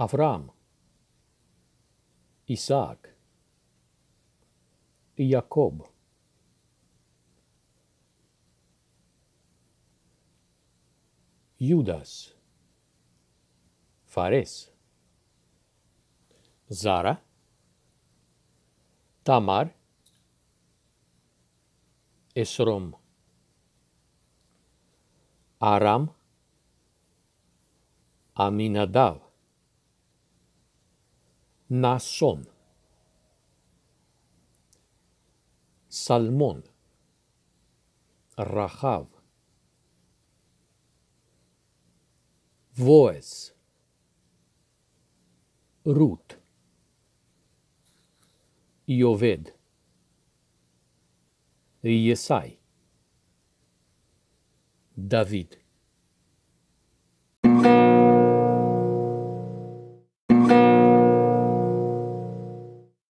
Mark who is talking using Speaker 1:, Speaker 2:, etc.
Speaker 1: Avram, Isaac e Jacob. Judas, Fares, Zara, Tamar, Esrom, Aram, Aminadav, насон, сальмон, рахав, воэс, рут, йовед, есай, Давид.